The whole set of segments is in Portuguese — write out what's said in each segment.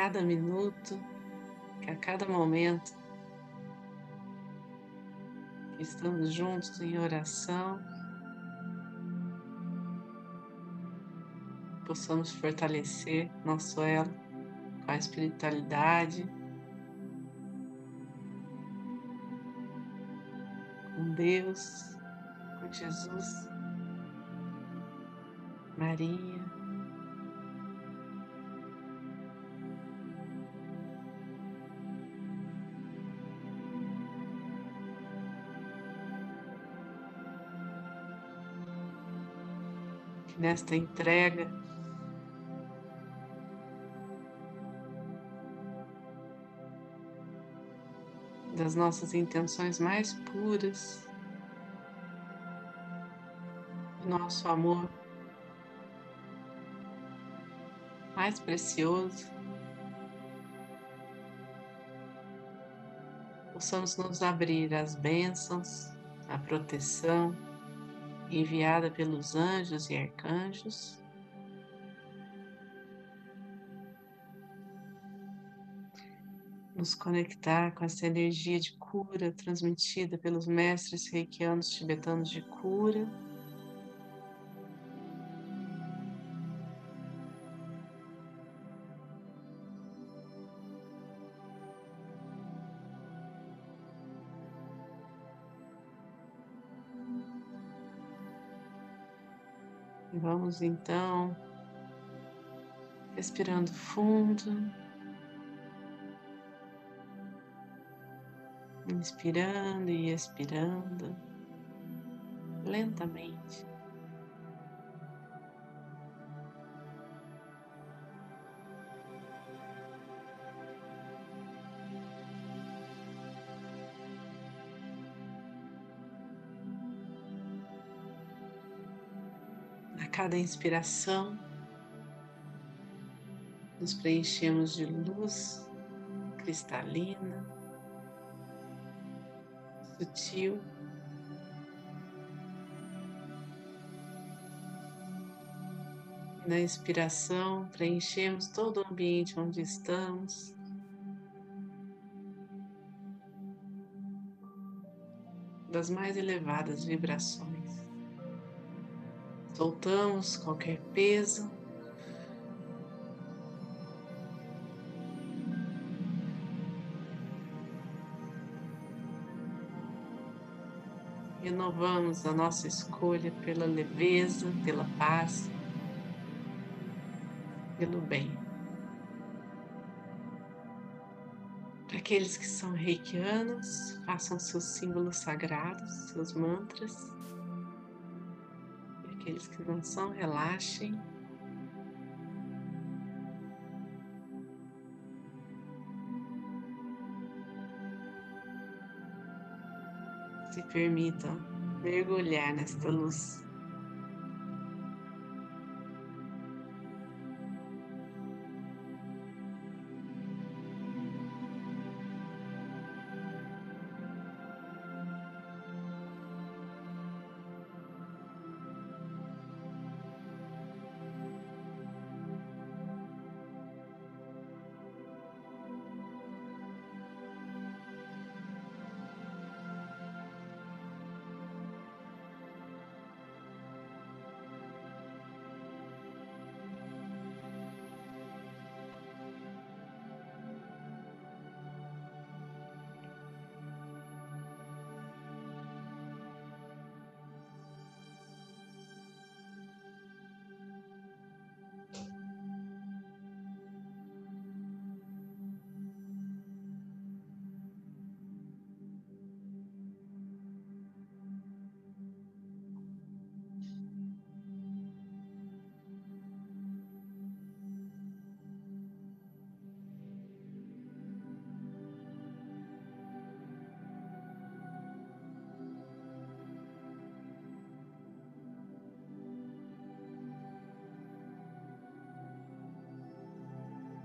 cada minuto, que a cada momento que estamos juntos em oração, possamos fortalecer nosso elo com a espiritualidade, com Deus, com Jesus, Maria. Nesta entrega, das nossas intenções mais puras, nosso amor mais precioso, possamos nos abrir às bênçãos, à proteção enviada pelos anjos e arcanjos nos conectar com essa energia de cura transmitida pelos mestres reikianos tibetanos de cura. Vamos então respirando fundo. inspirando e expirando lentamente. Cada inspiração, nos preenchemos de luz cristalina sutil. Na inspiração, preenchemos todo o ambiente onde estamos. Das mais elevadas vibrações. Soltamos qualquer peso renovamos a nossa escolha pela leveza, pela paz, pelo bem. Para aqueles que são reikianos, façam seus símbolos sagrados, seus mantras. Aqueles que não são, relaxem. se permitam mergulhar nesta luz.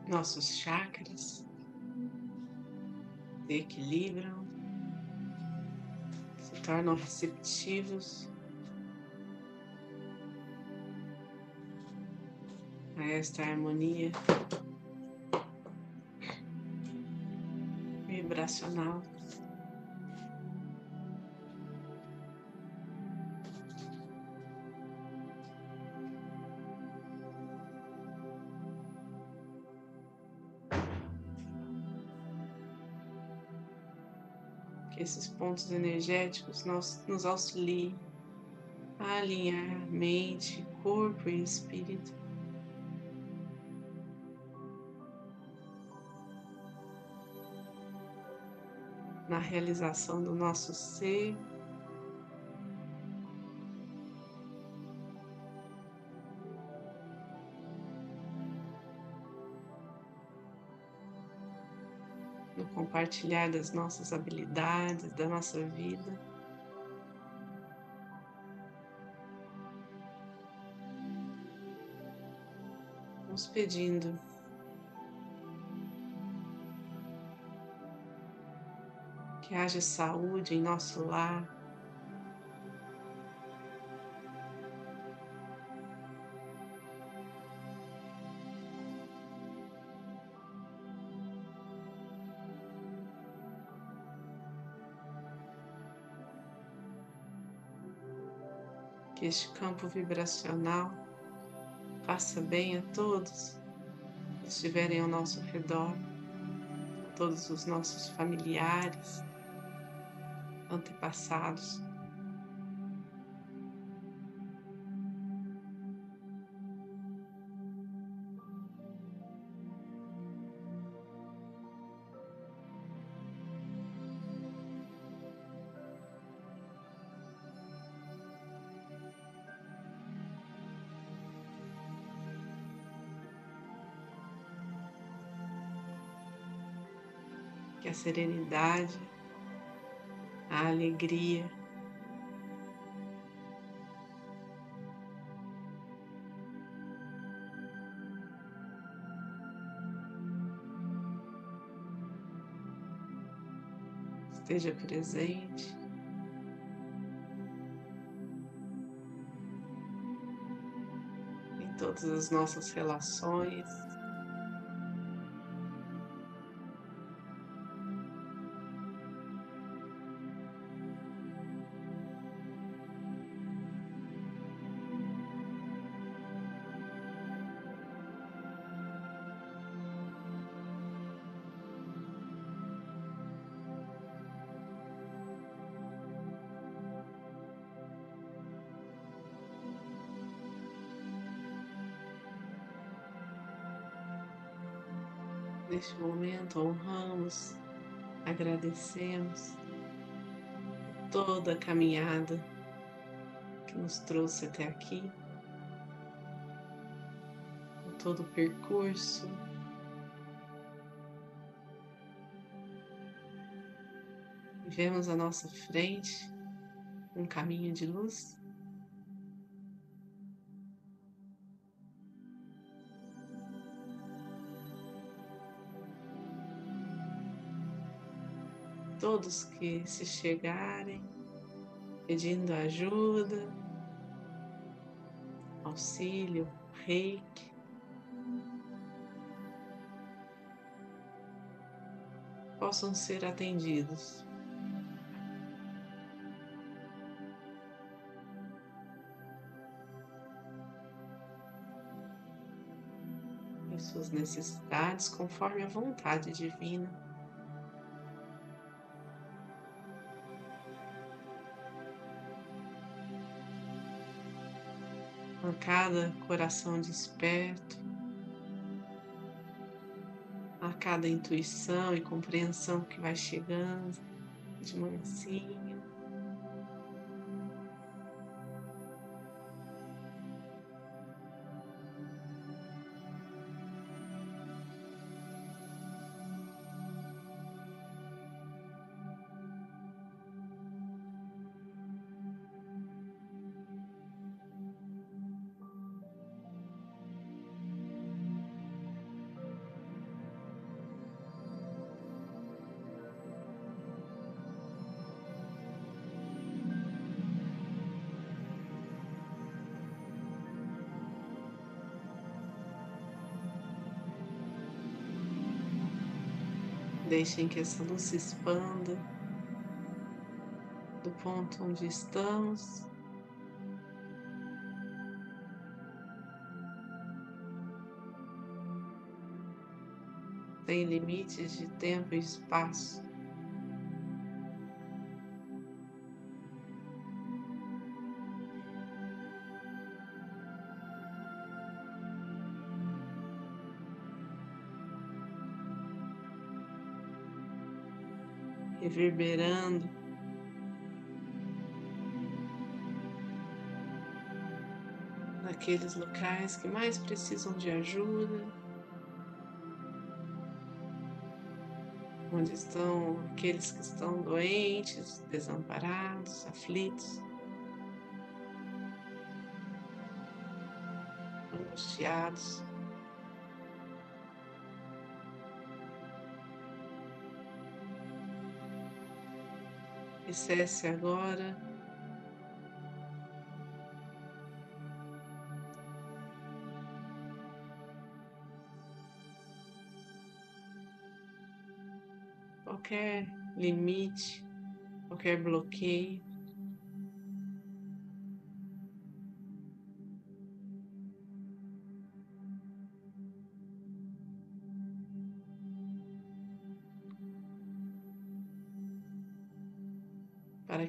nossos chakras se equilibram, se tornam receptivos a esta harmonia vibracional. Que esses pontos energéticos nos, nos auxiliem a alinhar mente, corpo e espírito. Na realização do nosso ser, no compartilhar das nossas habilidades, da nossa vida. Vamos pedindo que haja saúde em nosso lar. Que este campo vibracional Faça bem a todos que estiverem ao nosso redor, a todos os nossos familiares, antepassados. Que a serenidade, a alegria, esteja presente. Em todas as nossas relações. Neste momento, honramos, agradecemos toda a caminhada que nos trouxe até aqui, todo o percurso. Vemos à nossa frente um caminho de luz. Todos que se chegarem pedindo ajuda, auxílio, reiki. Possam ser atendidos. As suas necessidades conforme a vontade divina. Cada coração desperto, a cada intuição e compreensão que vai chegando de mansinho. Deixem que essa luz se expanda do ponto onde estamos. Sem limites de tempo e espaço. Reverberando. Naqueles locais que mais precisam de ajuda, onde estão aqueles que estão doentes, desamparados, aflitos, angustiados. E cesse agora. Qualquer limite, qualquer bloqueio.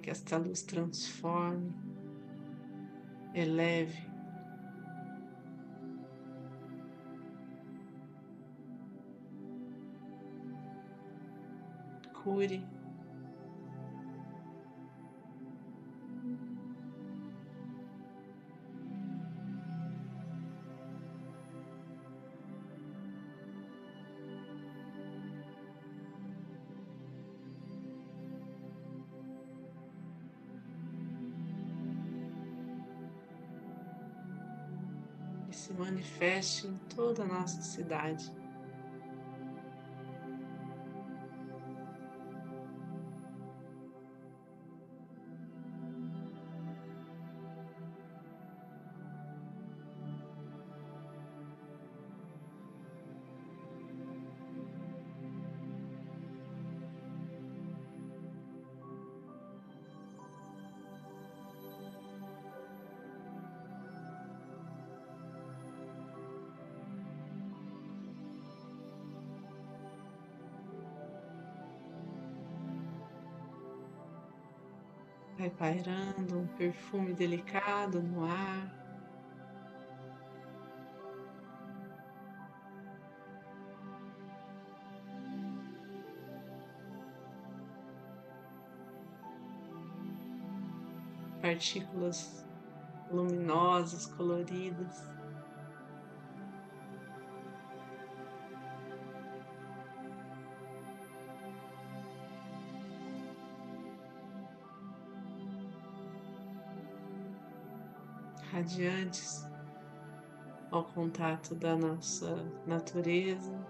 Que esta luz transforme, eleve. Cure. Se manifeste em toda a nossa cidade. Vai pairando um perfume delicado no ar. Partículas luminosas, coloridas. Radiantes ao contato da nossa natureza.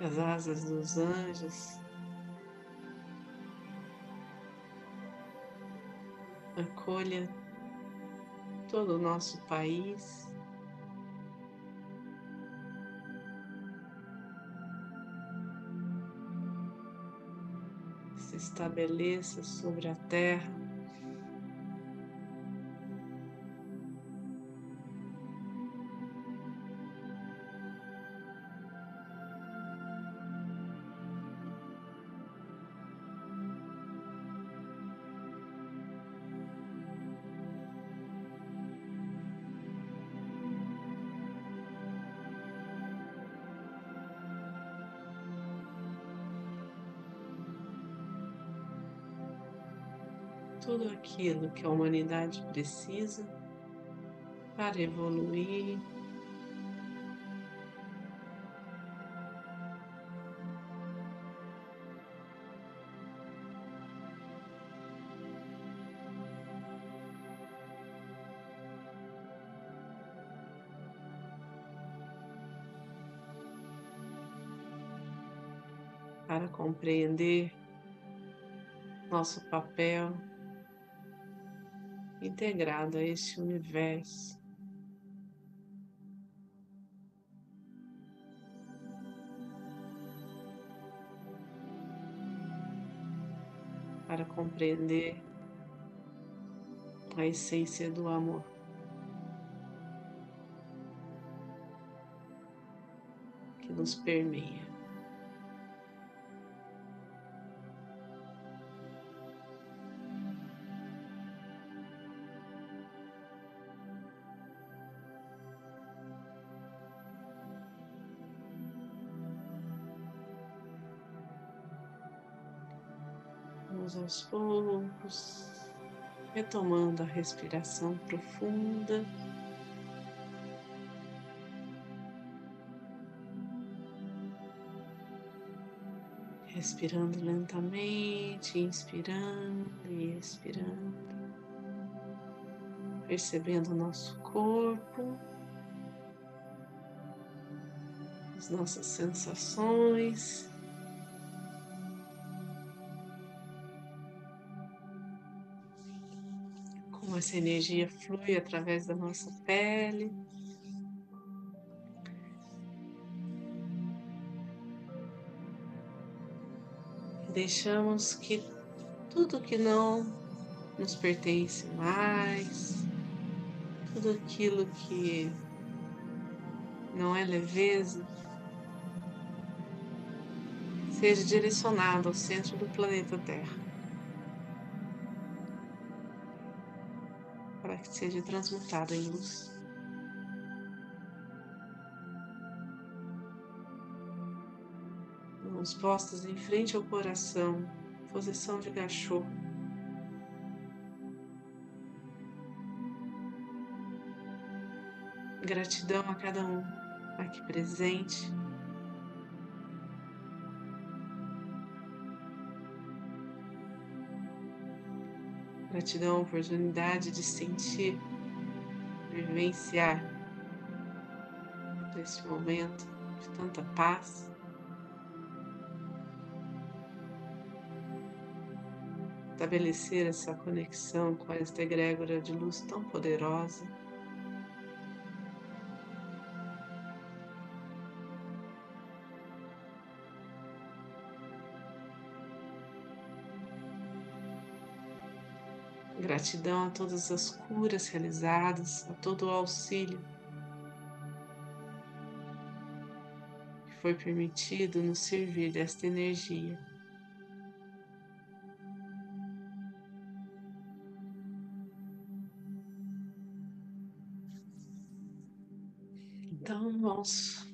As asas dos anjos acolha todo o nosso país. Se estabeleça sobre a terra. aquilo que a humanidade precisa para evoluir, para compreender nosso papel integrado a este universo. Para compreender a essência do amor. Que nos permeia. Aos poucos, retomando a respiração profunda. Respirando lentamente, inspirando e expirando, percebendo o nosso corpo, as nossas sensações. Essa energia flui através da nossa pele. Deixamos que tudo que não nos pertence mais, tudo aquilo que não é leveza, seja direcionado ao centro do planeta Terra. Seja transmutado em luz. Mãos postas em frente ao coração, posição de cachorro. Gratidão a cada um aqui presente. Gratidão a oportunidade de sentir, vivenciar esse momento de tanta paz. Estabelecer essa conexão com esta egrégora de luz tão poderosa. Gratidão a todas as curas realizadas, a todo o auxílio que foi permitido nos servir desta energia. Então vamos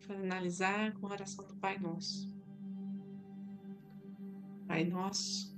finalizar com a oração do Pai Nosso. Pai Nosso,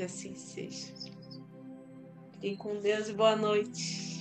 Que assim seja. Fiquem com Deus e boa noite.